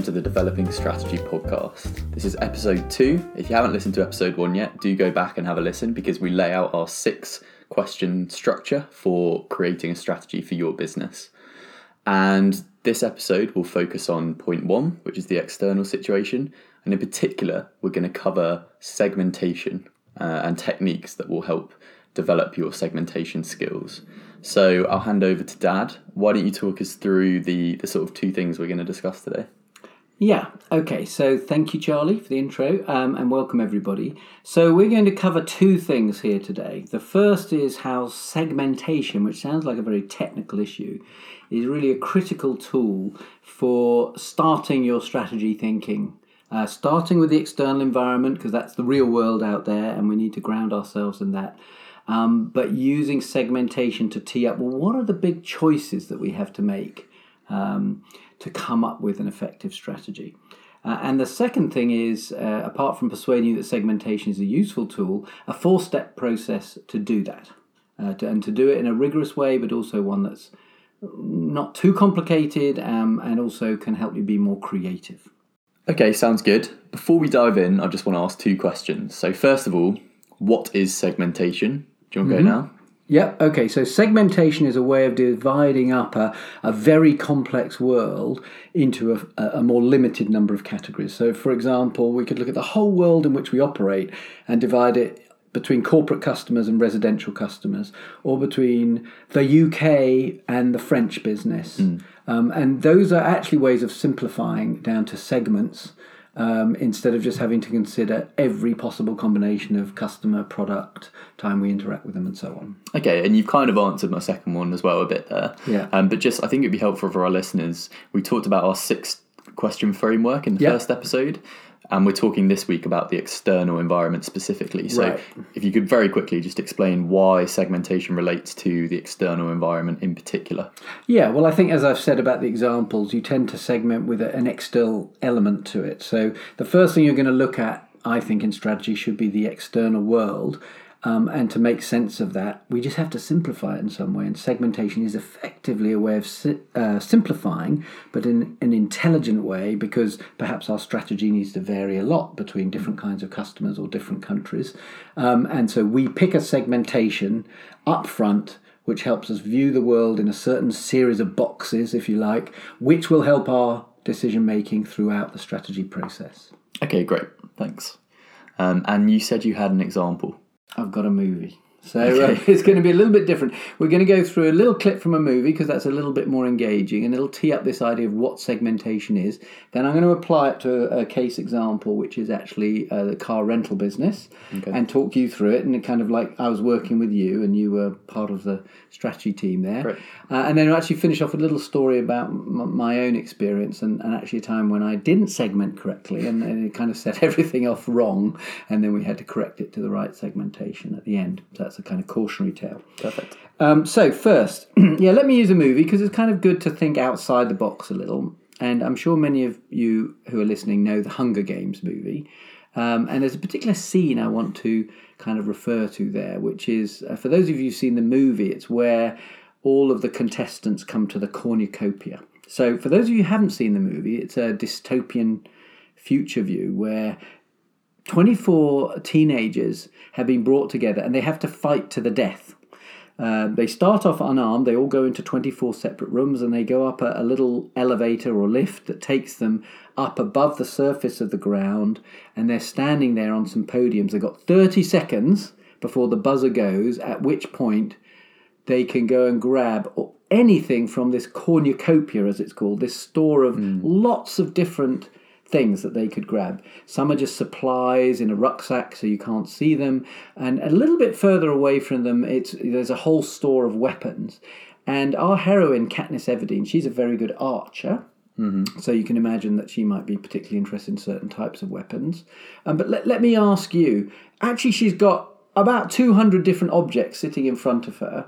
welcome to the Developing Strategy podcast. This is episode two. If you haven't listened to episode one yet, do go back and have a listen because we lay out our six question structure for creating a strategy for your business. And this episode will focus on point one, which is the external situation. And in particular, we're going to cover segmentation uh, and techniques that will help develop your segmentation skills. So I'll hand over to Dad. Why don't you talk us through the, the sort of two things we're going to discuss today? Yeah, okay. So thank you, Charlie, for the intro um, and welcome everybody. So we're going to cover two things here today. The first is how segmentation, which sounds like a very technical issue, is really a critical tool for starting your strategy thinking. Uh, starting with the external environment, because that's the real world out there, and we need to ground ourselves in that um, but using segmentation to tee up well, what are the big choices that we have to make um, to come up with an effective strategy? Uh, and the second thing is, uh, apart from persuading you that segmentation is a useful tool, a four step process to do that. Uh, to, and to do it in a rigorous way, but also one that's not too complicated um, and also can help you be more creative. Okay, sounds good. Before we dive in, I just want to ask two questions. So, first of all, what is segmentation? Do you want to mm-hmm. go now? Yeah, okay. So segmentation is a way of dividing up a, a very complex world into a, a, more limited number of categories. So, for example, we could look at the whole world in which we operate and divide it between corporate customers and residential customers, or between the UK and the French business. Mm. Um, and those are actually ways of simplifying down to segments um, instead of just having to consider every possible combination of customer, product, time we interact with them, and so on. Okay, and you've kind of answered my second one as well a bit there. Yeah. Um, but just, I think it'd be helpful for our listeners. We talked about our six question framework in the yep. first episode and we're talking this week about the external environment specifically. So, right. if you could very quickly just explain why segmentation relates to the external environment in particular. Yeah, well, I think as I've said about the examples, you tend to segment with an external element to it. So, the first thing you're going to look at, I think, in strategy should be the external world. Um, and to make sense of that, we just have to simplify it in some way. And segmentation is effectively a way of si- uh, simplifying, but in an intelligent way, because perhaps our strategy needs to vary a lot between different kinds of customers or different countries. Um, and so we pick a segmentation up front which helps us view the world in a certain series of boxes, if you like, which will help our decision making throughout the strategy process. Okay, great. Thanks. Um, and you said you had an example. I've got a movie. So uh, it's going to be a little bit different. We're going to go through a little clip from a movie because that's a little bit more engaging and it'll tee up this idea of what segmentation is. Then I'm going to apply it to a case example, which is actually uh, the car rental business, okay. and talk you through it. And it kind of like I was working with you and you were part of the strategy team there. Uh, and then I'll actually finish off with a little story about m- my own experience and, and, actually a time when I didn't segment correctly and, and, it kind of set everything off wrong. And then we had to correct it to the right segmentation at the end. So that's a kind of cautionary tale. Perfect. Um, so, first, yeah, let me use a movie because it's kind of good to think outside the box a little. And I'm sure many of you who are listening know the Hunger Games movie. Um, and there's a particular scene I want to kind of refer to there, which is uh, for those of you who've seen the movie, it's where all of the contestants come to the cornucopia. So, for those of you who haven't seen the movie, it's a dystopian future view where 24 teenagers have been brought together and they have to fight to the death. Uh, they start off unarmed, they all go into 24 separate rooms and they go up a, a, little elevator or lift that takes them up above the surface of the ground and they're standing there on some podiums. They've got 30 seconds before the buzzer goes, at which point they can go and grab anything from this cornucopia, as it's called, this store of mm. lots of different things that they could grab. Some are just supplies in a rucksack so you can't see them, and a little bit further away from them, it's there's a whole store of weapons. And our heroine, Katniss Everdeen, she's a very good archer. Mm-hmm. So you can imagine that she might be particularly interested in certain types of weapons. Um, but let, let me ask you actually, she's got about 200 different objects sitting in front of her.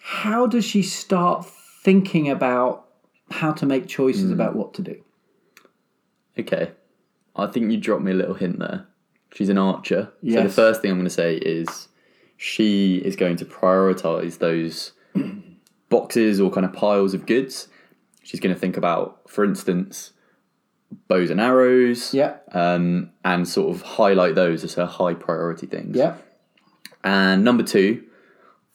How does she start thinking about how to make choices mm. about what to do? Okay. I think you dropped me a little hint there. She's an archer. Yes. So the first thing I'm going to say is she is going to prioritize those boxes or kind of piles of goods. She's going to think about, for instance, bows and arrows. Yeah. Um, and sort of highlight those as her high priority things. Yeah. And number two,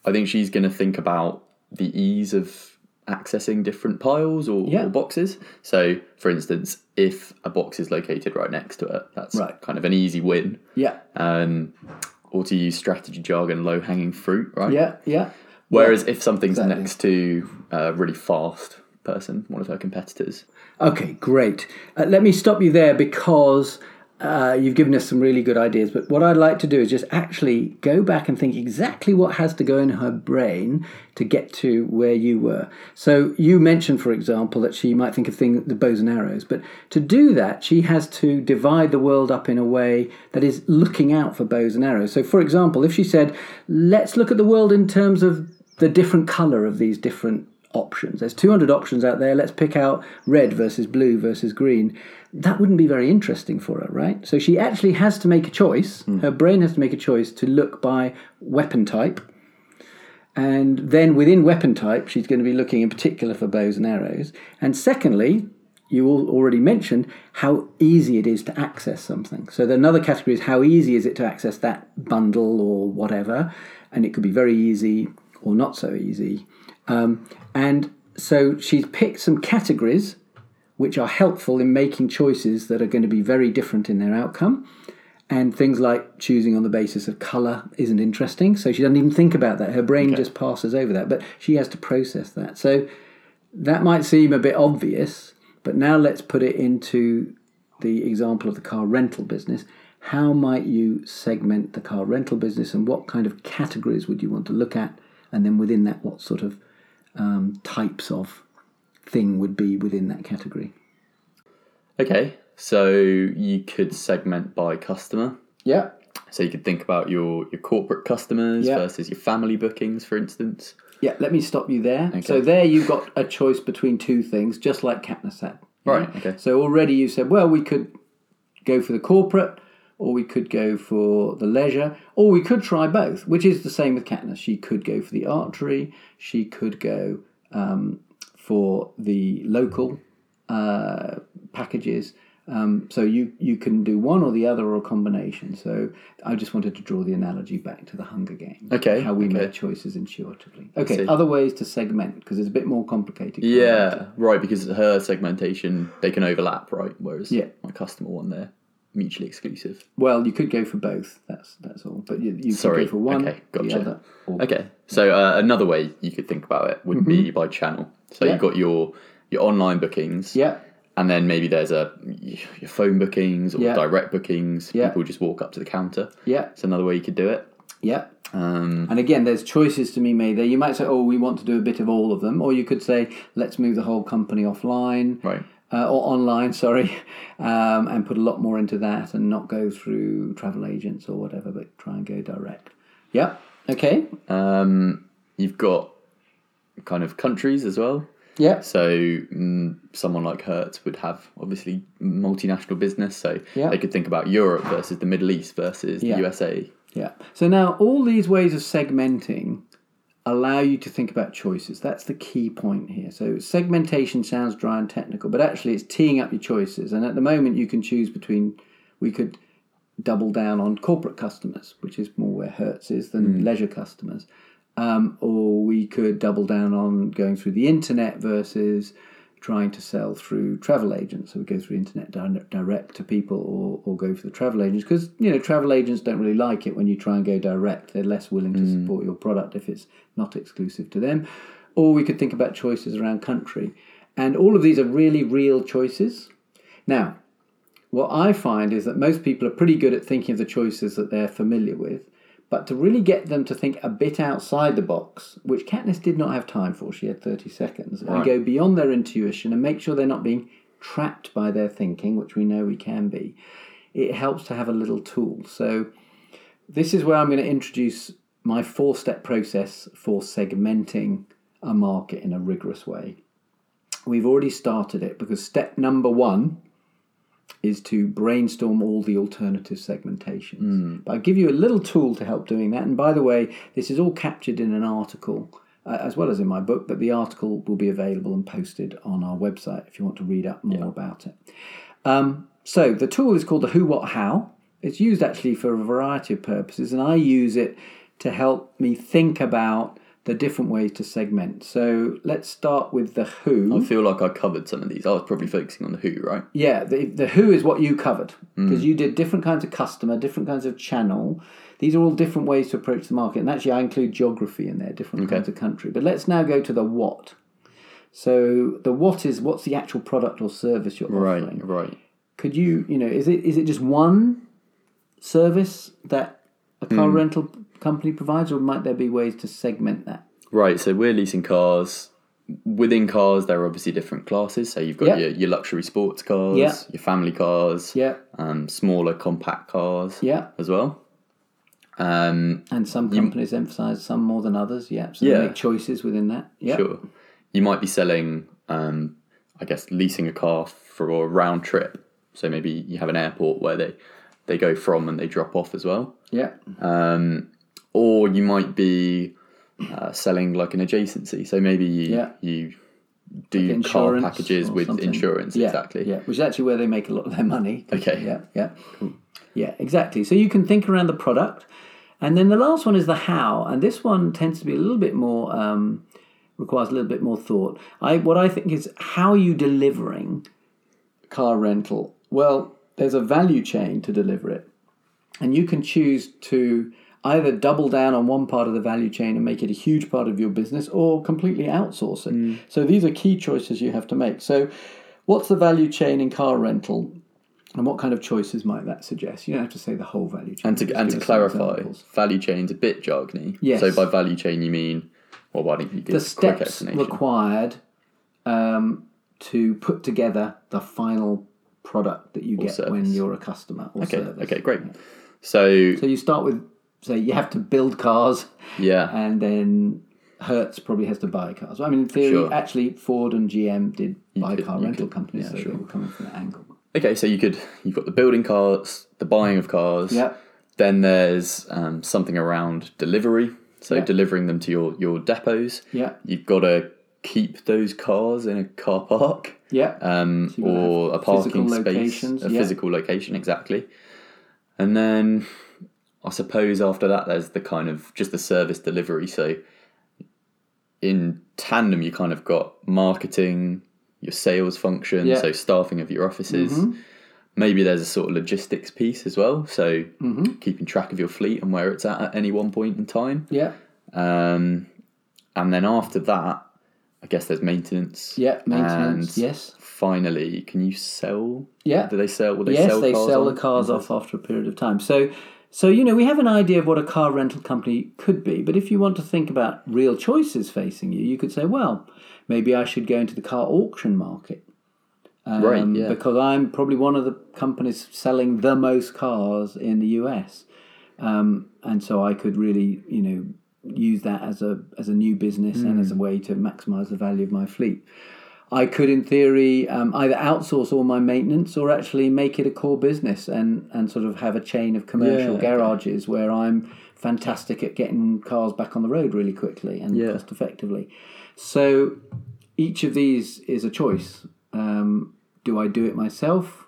I think she's going to think about the ease of accessing different piles or, Yeah. or boxes. So, for instance, if a box is located right next to it, that's Right. kind of an easy win. Yeah. Um, or to use strategy jargon, low hanging fruit, right? Yeah. Yeah. Whereas if something's exactly. next to a really fast person, one of her competitors, Okay, great. Uh, let me stop you there because uh, you've given us some really good ideas. But what I'd like to do is just actually go back and think exactly what has to go in her brain to get to where you were. So you mentioned, for example, that she might think of things, the bows and arrows. But to do that, she has to divide the world up in a way that is looking out for bows and arrows. So, for example, if she said, let's look at the world in terms of the different colour of these different options. There's 200 options out there. Let's pick out red versus blue versus green. That wouldn't be very interesting for her, right? So she actually has to make a choice. Her brain has to make a choice to look by weapon type. And then within weapon type, she's going to be looking in particular for bows and arrows. And secondly, you all already mentioned how easy it is to access something. So another category is how easy is it to access that bundle or whatever, and it could be very easy or not so easy. Um, and so she's picked some categories which are helpful in making choices that are going to be very different in their outcome. And things like choosing on the basis of colour isn't interesting. So she doesn't even think about that. Her brain just passes over that. But she has to process that. So that might seem a bit obvious, but now let's put it into the example of the car rental business. How might you segment the car rental business and what kind of categories would you want to look at? And then within that, what sort of um, types of thing would be within that category? Okay, so you could segment by customer. Yeah. So you could think about your, your corporate customers Yeah. versus your family bookings, for instance. Yeah, let me stop you there. So there you've got a choice between two things, just like Katniss had. Right, okay. So already you said, well, we could go for the corporate, or we could go for the leisure, or we could try both, which is the same with Katniss. She could go for the archery, she could go um, for the local uh, packages. Um, so you you can do one or the other or a combination. So I just wanted to draw the analogy back to the Hunger Games. Okay, How we okay. make choices intuitively. Okay, other ways to segment because it's a bit more complicated. Yeah, right, because her segmentation, they can overlap, right? Whereas Yeah. my customer one, they're mutually exclusive. Well, you could go for both. That's that's all. But you, you Sorry, could go for one, okay, gotcha. other. Or, Okay, so uh, another way you could think about it would be by channel. So Mm-hmm. Yeah. you've got your your online bookings, Yeah, and then maybe there's a your phone bookings or Yeah. direct bookings. Yeah. People just walk up to the counter. yeah, It's another way you could do it. yeah. Um, And again, there's choices to be made there. You might say, "Oh, we want to do a bit of all of them," or you could say, "Let's move the whole company offline." right. Uh, or online, sorry, um, and put a lot more into that and not go through travel agents or whatever, but try and go direct. Yep. Okay. Um, you've got kind of countries as well. Yep. So mm, someone like Hertz would have obviously multinational business, so Yeah. they could think about Europe versus the Middle East versus Yeah. the USA. Yeah. So now all these ways of segmenting allow you to think about choices. That's the key point here. So segmentation sounds dry and technical, but actually it's teeing up your choices. And at the moment you can choose between we could double down on corporate customers, which is more where Hertz is than leisure customers. Um, or we could double down on going through the internet versus trying to sell through travel agents. So we go through internet di- direct to people or, or go for the travel agents because, you know, travel agents don't really like it when you try and go direct. They're less willing to mm. support your product if it's not exclusive to them. Or we could think about choices around country. And all of these are really real choices. Now, what I find is that most people are pretty good at thinking of the choices that they're familiar with, but to really get them to think a bit outside the box, which Katniss did not have time for, she had 30 seconds, and go beyond their intuition and make sure they're not being trapped by their thinking, which we know we can be, it helps to have a little tool. So, this is where I'm going to introduce my four step process for segmenting a market in a rigorous way. We've already started it because step number one is to brainstorm all the alternative segmentations. But I'll give you a little tool to help doing that. And by the way, this is all captured in an article uh, as well as in my book, but the article will be available and posted on our website if you want to read up more about it. Um, so the tool is called the Who What How. It's used actually for a variety of purposes, and I use it to help me think about the different ways to segment. So let's start with the Who. I feel like I covered some of these. I was probably focusing on the who, right? Yeah, the, the who is what you covered mm. because you did different kinds of customer, different kinds of channel. These are all different ways to approach the market, and actually, I include geography in there, different kinds of country. But let's now go to the what. So the what is what's the actual product or service you're Right, offering? right. Could you, you know, is it is it just one service that a car mm. rental company provides, or might there be ways to segment that? Right, so we're leasing cars. Within cars, there are obviously different classes. So you've got Yeah. your, your luxury sports cars, Yeah. your family cars, Yeah, um, smaller compact cars yeah. as well. Um, And some companies emphasize some more than others. Yeah, so Yeah. make choices within that. Yeah, Sure. You might be selling, um, I guess, leasing a car for a round trip. So maybe you have an airport where they, they go from and they drop off as well. yeah, Um, or you might be uh, selling like an adjacency. So maybe you, Yeah. you do car packages with something. insurance. Yeah, Exactly. Yeah, which is actually where they make a lot of their money. Okay. Yeah, yeah, yeah, exactly. So you can think around the product, and then the last one is the how, and this one tends to be a little bit more um, requires a little bit more thought. I what I think is how are you delivering car rental? Well, there's a value chain to deliver it, and you can choose to either double down on one part of the value chain and make it a huge part of your business or completely outsource it. So these are key choices you have to make. So what's the value chain in car rental and what kind of choices might that suggest? You don't have to say the whole value chain. And to and to give us some clarify, examples. value chain's a bit jargony. Yes. So by value chain you mean well why don't you give the a quick steps required um, to put together the final product that you get when you're a customer or Okay, service. okay, great. So So you start with say you have to build cars yeah. and then Hertz probably has to buy cars. I mean, in theory, Sure. actually, Ford and GM did buy could- car rental could- companies, yeah, so sure. they were coming from that angle. Okay, so you could you've got the building cars, the buying of cars. Yeah, Then there's um, something around delivery. So delivering them to your, your depots. yeah, You've got to keep those cars in a car park yeah. um, to or a parking space, locations, a physical location, exactly. And then I suppose after that, there's the kind of just the service delivery. So in tandem, you kind of got marketing, your sales function, Yeah. so staffing of your offices. Mm-hmm. Maybe there's a sort of logistics piece as well. So Mm-hmm. keeping track of your fleet and where it's at at any one point in time. Yeah, Um, and then after that, I guess there's maintenance. yeah. Maintenance. And yes. Finally, can you sell? Yeah. Do they sell? Will they yes, sell they sell on? the cars off after a period of time. So, so you know, we have an idea of what a car rental company could be. But if you want to think about real choices facing you, you could say, well, maybe I should go into the car auction market. Um, Right, yeah. Because I'm probably one of the companies selling the most cars in the US, um, and so I could really, you know, use that as a as a new business and Hmm. as a way to maximise the value of my fleet. I could, in theory, um, either outsource all my maintenance or actually make it a core business and, and sort of have a chain of commercial Yeah, okay. garages where I'm fantastic at getting cars back on the road really quickly and Yeah. cost effectively. So each of these is a choice. Um, do I do it myself?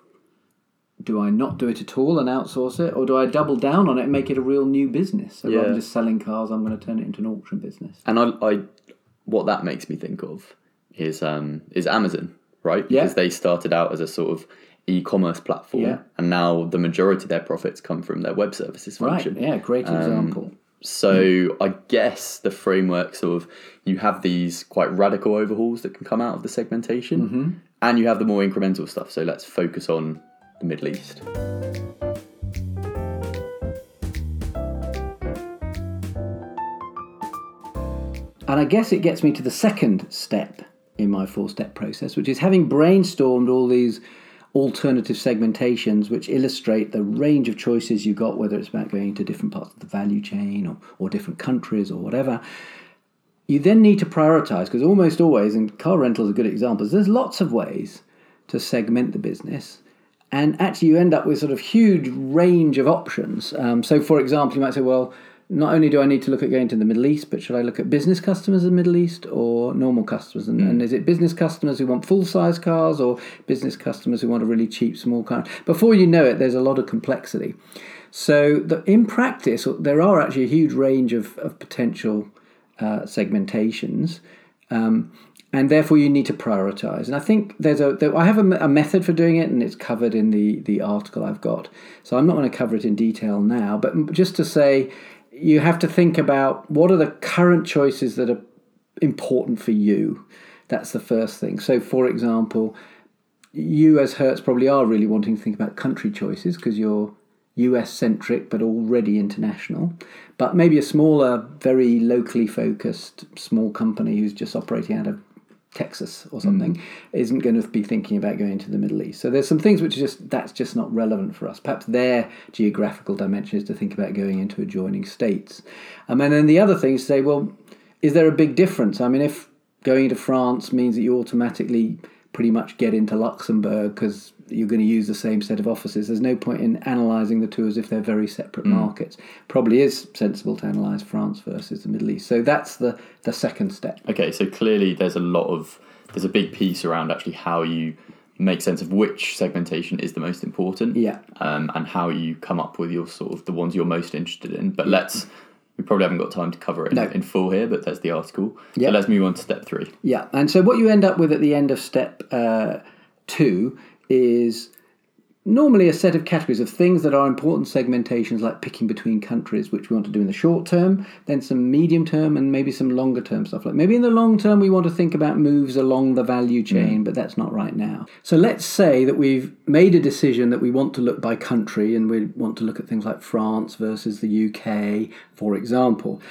Do I not do it at all and outsource it? Or do I double down on it and make it a real new business? So rather than just selling cars, I'm going to turn it into an auction business. And I, I, what that makes me think of is um is Amazon, right? Yeah. Because they started out as a sort of e-commerce platform, Yeah. and now the majority of their profits come from their web services Right, function. yeah, great Um, example. So I guess the framework sort of you have these quite radical overhauls that can come out of the segmentation, Mm-hmm. and you have the more incremental stuff. So let's focus on the Middle East. And I guess it gets me to the second step in my four step process, which is having brainstormed all these alternative segmentations which illustrate the range of choices you got, whether it's about going to different parts of the value chain or, or different countries or whatever. You then need to prioritize because almost always, and car rental is a good example, there's lots of ways to segment the business. And actually, you end up with sort of huge range of options. Um, so, for example, you might say, well, not only do I need to look at going to the Middle East, but should I look at business customers in the Middle East or normal customers? And, and is it business customers who want full size cars or business customers who want a really cheap small car? Before you know it, there's a lot of complexity. So the, in practice, there are actually a huge range of, of potential uh, segmentations. Um, and therefore you need to prioritize. And I think there's a there, I have a, a, method for doing it, and it's covered in the the article I've got. So I'm not going to cover it in detail now, but just to say, you have to think about what are the current choices that are important for you. That's the first thing. So, for example, you as Hertz probably are really wanting to think about country choices because you're US centric but already international. But maybe a smaller, very locally focused small company who's just operating out of Texas or something mm. isn't going to be thinking about going to the Middle East. So there's some things which are just that's just not relevant for us. Perhaps their geographical dimension is to think about going into adjoining states. Um, and then the other thing is to say, well, is there a big difference? I mean, if going to France means that you automatically pretty much get into Luxembourg because you're going to use the same set of offices. There's no point in analysing the two as if they're very separate mm. markets. Probably is sensible to analyse France versus the Middle East. So that's the, the second step. Okay, so clearly there's a lot of there's a big piece around actually how you make sense of which segmentation is the most important. Yeah. Um, and how you come up with your sort of the ones you're most interested in. But let's we probably haven't got time to cover it no. in, in, full here, but there's the article. Yeah. So let's move on to step three. Yeah, and so what you end up with at the end of step uh, two is normally a set of categories of things that are important segmentations like picking between countries which we want to do in the short term then some medium term and maybe some longer term stuff like maybe in the long term we want to think about moves along the value chain mm. but that's not right now so let's say that we've made a decision that we want to look by country and we want to look at things like France versus the UK for example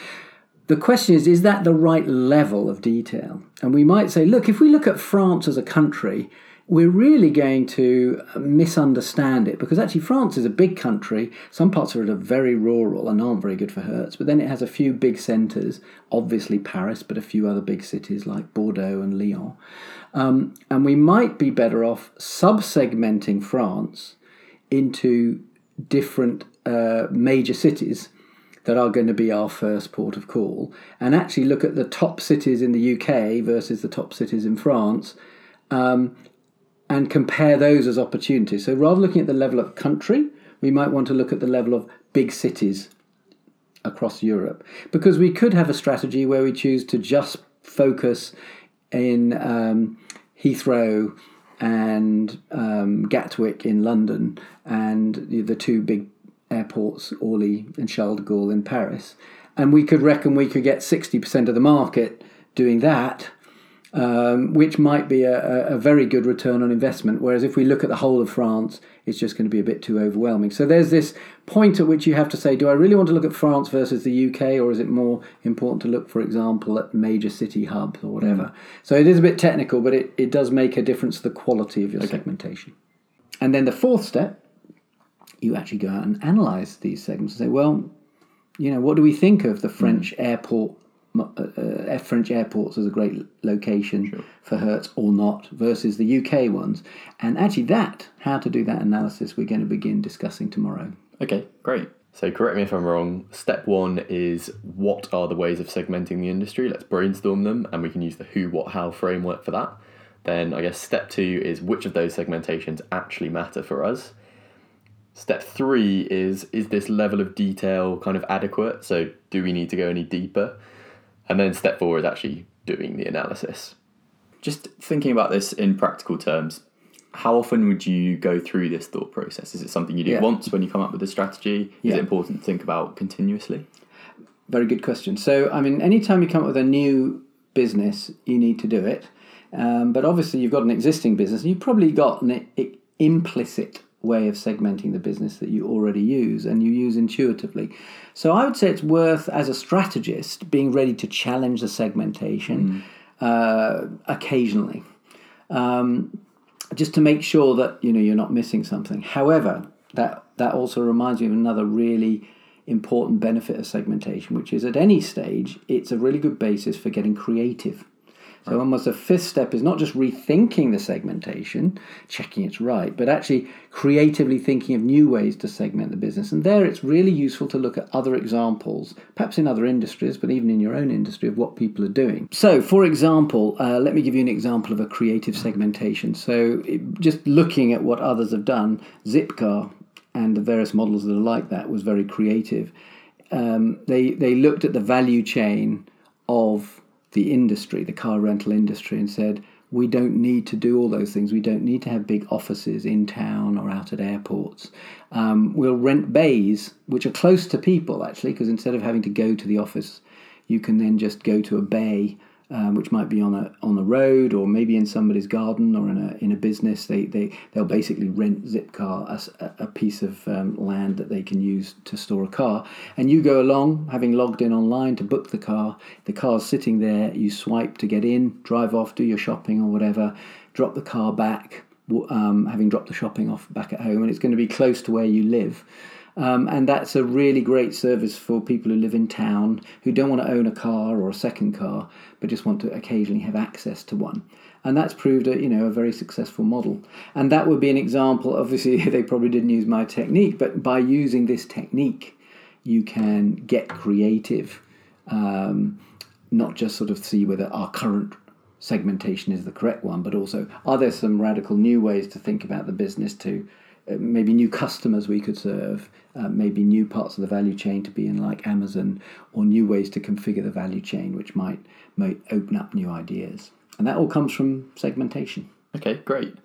the question is, is that the right level of detail? And we might say, look, if we look at France as a country, we're really going to misunderstand it because actually France is a big country. Some parts of it are very rural and aren't very good for Hertz, but then it has a few big centres, obviously Paris, but a few other big cities like Bordeaux and Lyon. Um, and we might be better off sub-segmenting France into different uh, major cities that are going to be our first port of call and actually look at the top cities in the UK versus the top cities in France um, and compare those as opportunities. So rather looking at the level of country, we might want to look at the level of big cities across Europe because we could have a strategy where we choose to just focus in um, Heathrow and um, Gatwick in London and the two big airports, Orly and Charles de Gaulle in Paris. And we could reckon we could get 60% of the market doing that um, which might be a, a, very good return on investment. Whereas if we look at the whole of France, it's just going to be a bit too overwhelming. So there's this point at which you have to say, do I really want to look at France versus the UK, or is it more important to look, for example, at major city hubs or whatever? Mm. So it is a bit technical, but it, it does make a difference to the quality of your okay. segmentation. And then the fourth step, you actually go out and analyze these segments and say, well, you know, what do we think of the French mm. airport uh, uh, French airports as a great location sure. for Hertz or not versus the UK ones. And actually, that, how to do that analysis, we're going to begin discussing tomorrow. Okay, great. So, correct me if I'm wrong. Step one is what are the ways of segmenting the industry? Let's brainstorm them, and we can use the who, what, how framework for that. Then, I guess step two is which of those segmentations actually matter for us. Step three is is this level of detail kind of adequate? So, do we need to go any deeper? And then step four is actually doing the analysis. Just thinking about this in practical terms, how often would you go through this thought process? Is it something you do yeah. once when you come up with a strategy? Is it important to think about continuously? Very good question. So, I mean, anytime you come up with a new business, you need to do it. Um, but obviously, you've got an existing business, and you've probably got an implicit way of segmenting the business that you already use and you use intuitively. So I would say it's worth, as a strategist, being ready to challenge the segmentation mm. uh, occasionally, um, just to make sure that you know you're not missing something. However, that that also reminds me of another really important benefit of segmentation, which is at any stage, it's a really good basis for getting creative. So almost the fifth step is not just rethinking the segmentation, checking it's right, but actually creatively thinking of new ways to segment the business. And there it's really useful to look at other examples, perhaps in other industries, but even in your own industry, of what people are doing. So, for example, uh, let me give you an example of a creative segmentation. So, it, just looking at what others have done, Zipcar and the various models that are like that was very creative. Um, they they looked at the value chain of the industry, the car rental industry, and said, we don't need to do all those things. We don't need to have big offices in town or out at airports. Um, we'll rent bays, which are close to people actually, because instead of having to go to the office, you can then just go to a bay um, which might be on a on a road or maybe in somebody's garden or in a in a business. They they they'll basically rent Zipcar as a, a piece of um, land that they can use to store a car. And you go along, having logged in online to book the car. The car's sitting there. You swipe to get in, drive off, do your shopping or whatever, drop the car back. Um, having dropped the shopping off back at home, and it's going to be close to where you live. Um, and that's a really great service for people who live in town who don't want to own a car or a second car, but just want to occasionally have access to one. And that's proved a you know a very successful model. And that would be an example. Obviously, they probably didn't use my technique, but by using this technique, you can get creative. Um, not just sort of see whether our current segmentation is the correct one, but also are there some radical new ways to think about the business to maybe new customers we could serve, uh, maybe new parts of the value chain to be in, like Amazon, or new ways to configure the value chain, which might might open up new ideas. And that all comes from segmentation. Okay, great.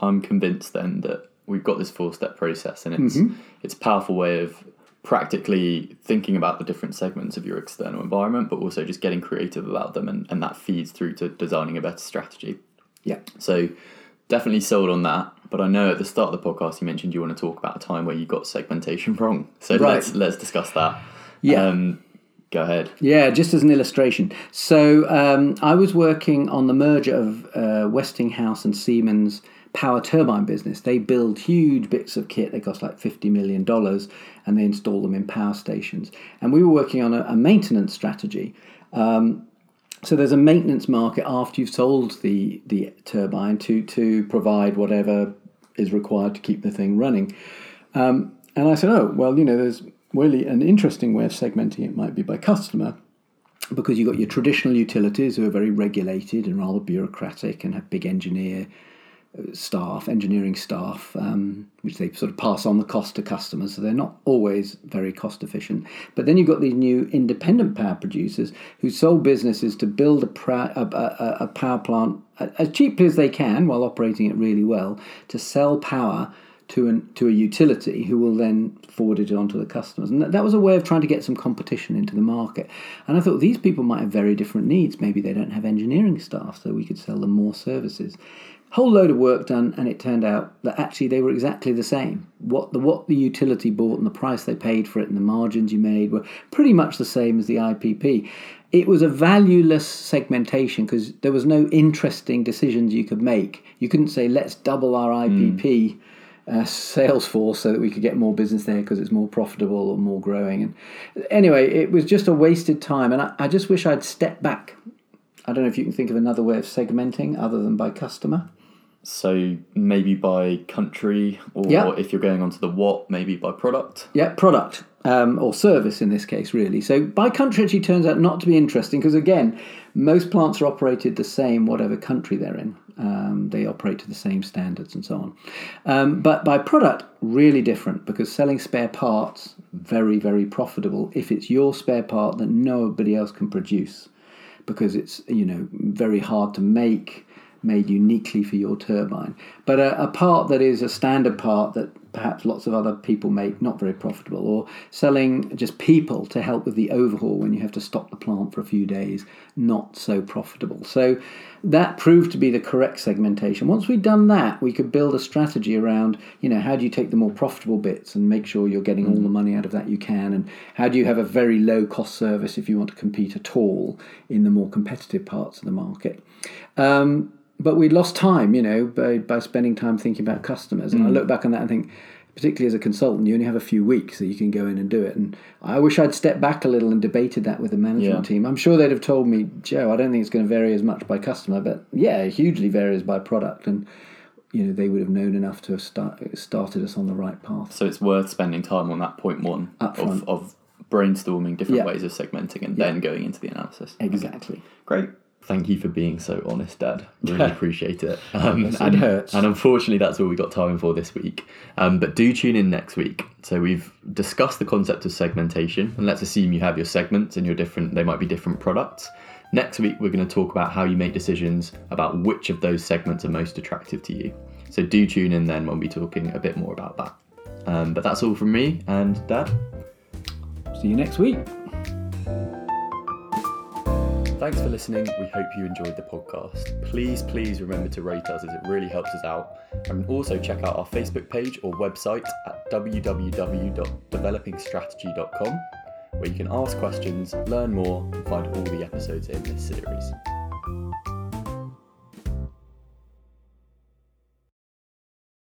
I'm convinced then that we've got this four step process, and it's mm-hmm. it's a powerful way of practically thinking about the different segments of your external environment, but also just getting creative about them, and, and that feeds through to designing a better strategy. Yeah. So definitely sold on that. But I know at the start of the podcast you mentioned you want to talk about a time where you got segmentation wrong. So right. let's let's discuss that. Yeah. Um, go ahead. Yeah, just as an illustration. So um, I was working on the merger of uh, Westinghouse and Siemens power turbine business. They build huge bits of kit. They cost like fifty million dollars, and they install them in power stations. And we were working on a, a maintenance strategy. Um, so there's a maintenance market after you've sold the the turbine to to provide whatever is required to keep the thing running. Um, and I said, oh well, you know, there's really an interesting way of segmenting it might be by customer because you've got your traditional utilities who are very regulated and rather bureaucratic and have big engineer staff, engineering staff, um, which they sort of pass on the cost to customers. So they're not always very cost efficient. But then you've got these new independent power producers whose sole business is to build a, pra- a, a, a power plant as cheaply as they can while operating it really well to sell power to an to a utility who will then forward it on to the customers. And that, that was a way of trying to get some competition into the market. And I thought these people might have very different needs. Maybe they don't have engineering staff, so we could sell them more services whole load of work done, and it turned out that actually they were exactly the same. What the what the utility bought and the price they paid for it and the margins you made were pretty much the same as the IPP. It was a valueless segmentation because there was no interesting decisions you could make. You couldn't say let's double our IPP. Mm. Uh, sales force so that we could get more business there because it's more profitable or more growing and anyway it was just a wasted time and I, I just wish I'd stepped back I don't know if you can think of another way of segmenting other than by customer. So maybe by country, or yeah. if you're going on to the what, maybe by product. Yeah, product um, or service in this case, really. So by country actually turns out not to be interesting because again, most plants are operated the same whatever country they're in. Um, they operate to the same standards and so on. Um, but by product, really different because selling spare parts very very profitable if it's your spare part that nobody else can produce because it's you know very hard to make made uniquely for your turbine. But a, a, part that is a standard part that perhaps lots of other people make not very profitable, or selling just people to help with the overhaul when you have to stop the plant for a few days, not so profitable. So that proved to be the correct segmentation. Once we'd done that, we could build a strategy around, you know, how do you take the more profitable bits and make sure you're getting all the money out of that you can, and how do you have a very low cost service if you want to compete at all in the more competitive parts of the market. Um, but we lost time, you know, by, by spending time thinking about customers. And mm. I look back on that and think, particularly as a consultant, you only have a few weeks that you can go in and do it. And I wish I'd stepped back a little and debated that with the management Yeah. team. I'm sure they'd have told me, Joe, I don't think it's going to vary as much by customer, but yeah, it hugely varies by product. And you know, they would have known enough to have start, started us on the right path. So it's worth spending time on that point one of, of brainstorming different Yeah. ways of segmenting and then going into the analysis. Exactly. Great. Thank you for being so honest, Dad. Really appreciate it. Um, Yes, it and, hurts. and unfortunately, that's all we got time for this week. Um, but do tune in next week. So we've discussed the concept of segmentation, and let's assume you have your segments and your different. They might be different products. Next week, we're going to talk about how you make decisions about which of those segments are most attractive to you. So do tune in then when we're talking a bit more about that. Um, but that's all from me and Dad. See you next week. Thanks for listening. We hope you enjoyed the podcast. Please, please remember to rate us as it really helps us out. And also check out our Facebook page or website at www.developingstrategy.com where you can ask questions, learn more, and find all the episodes in this series.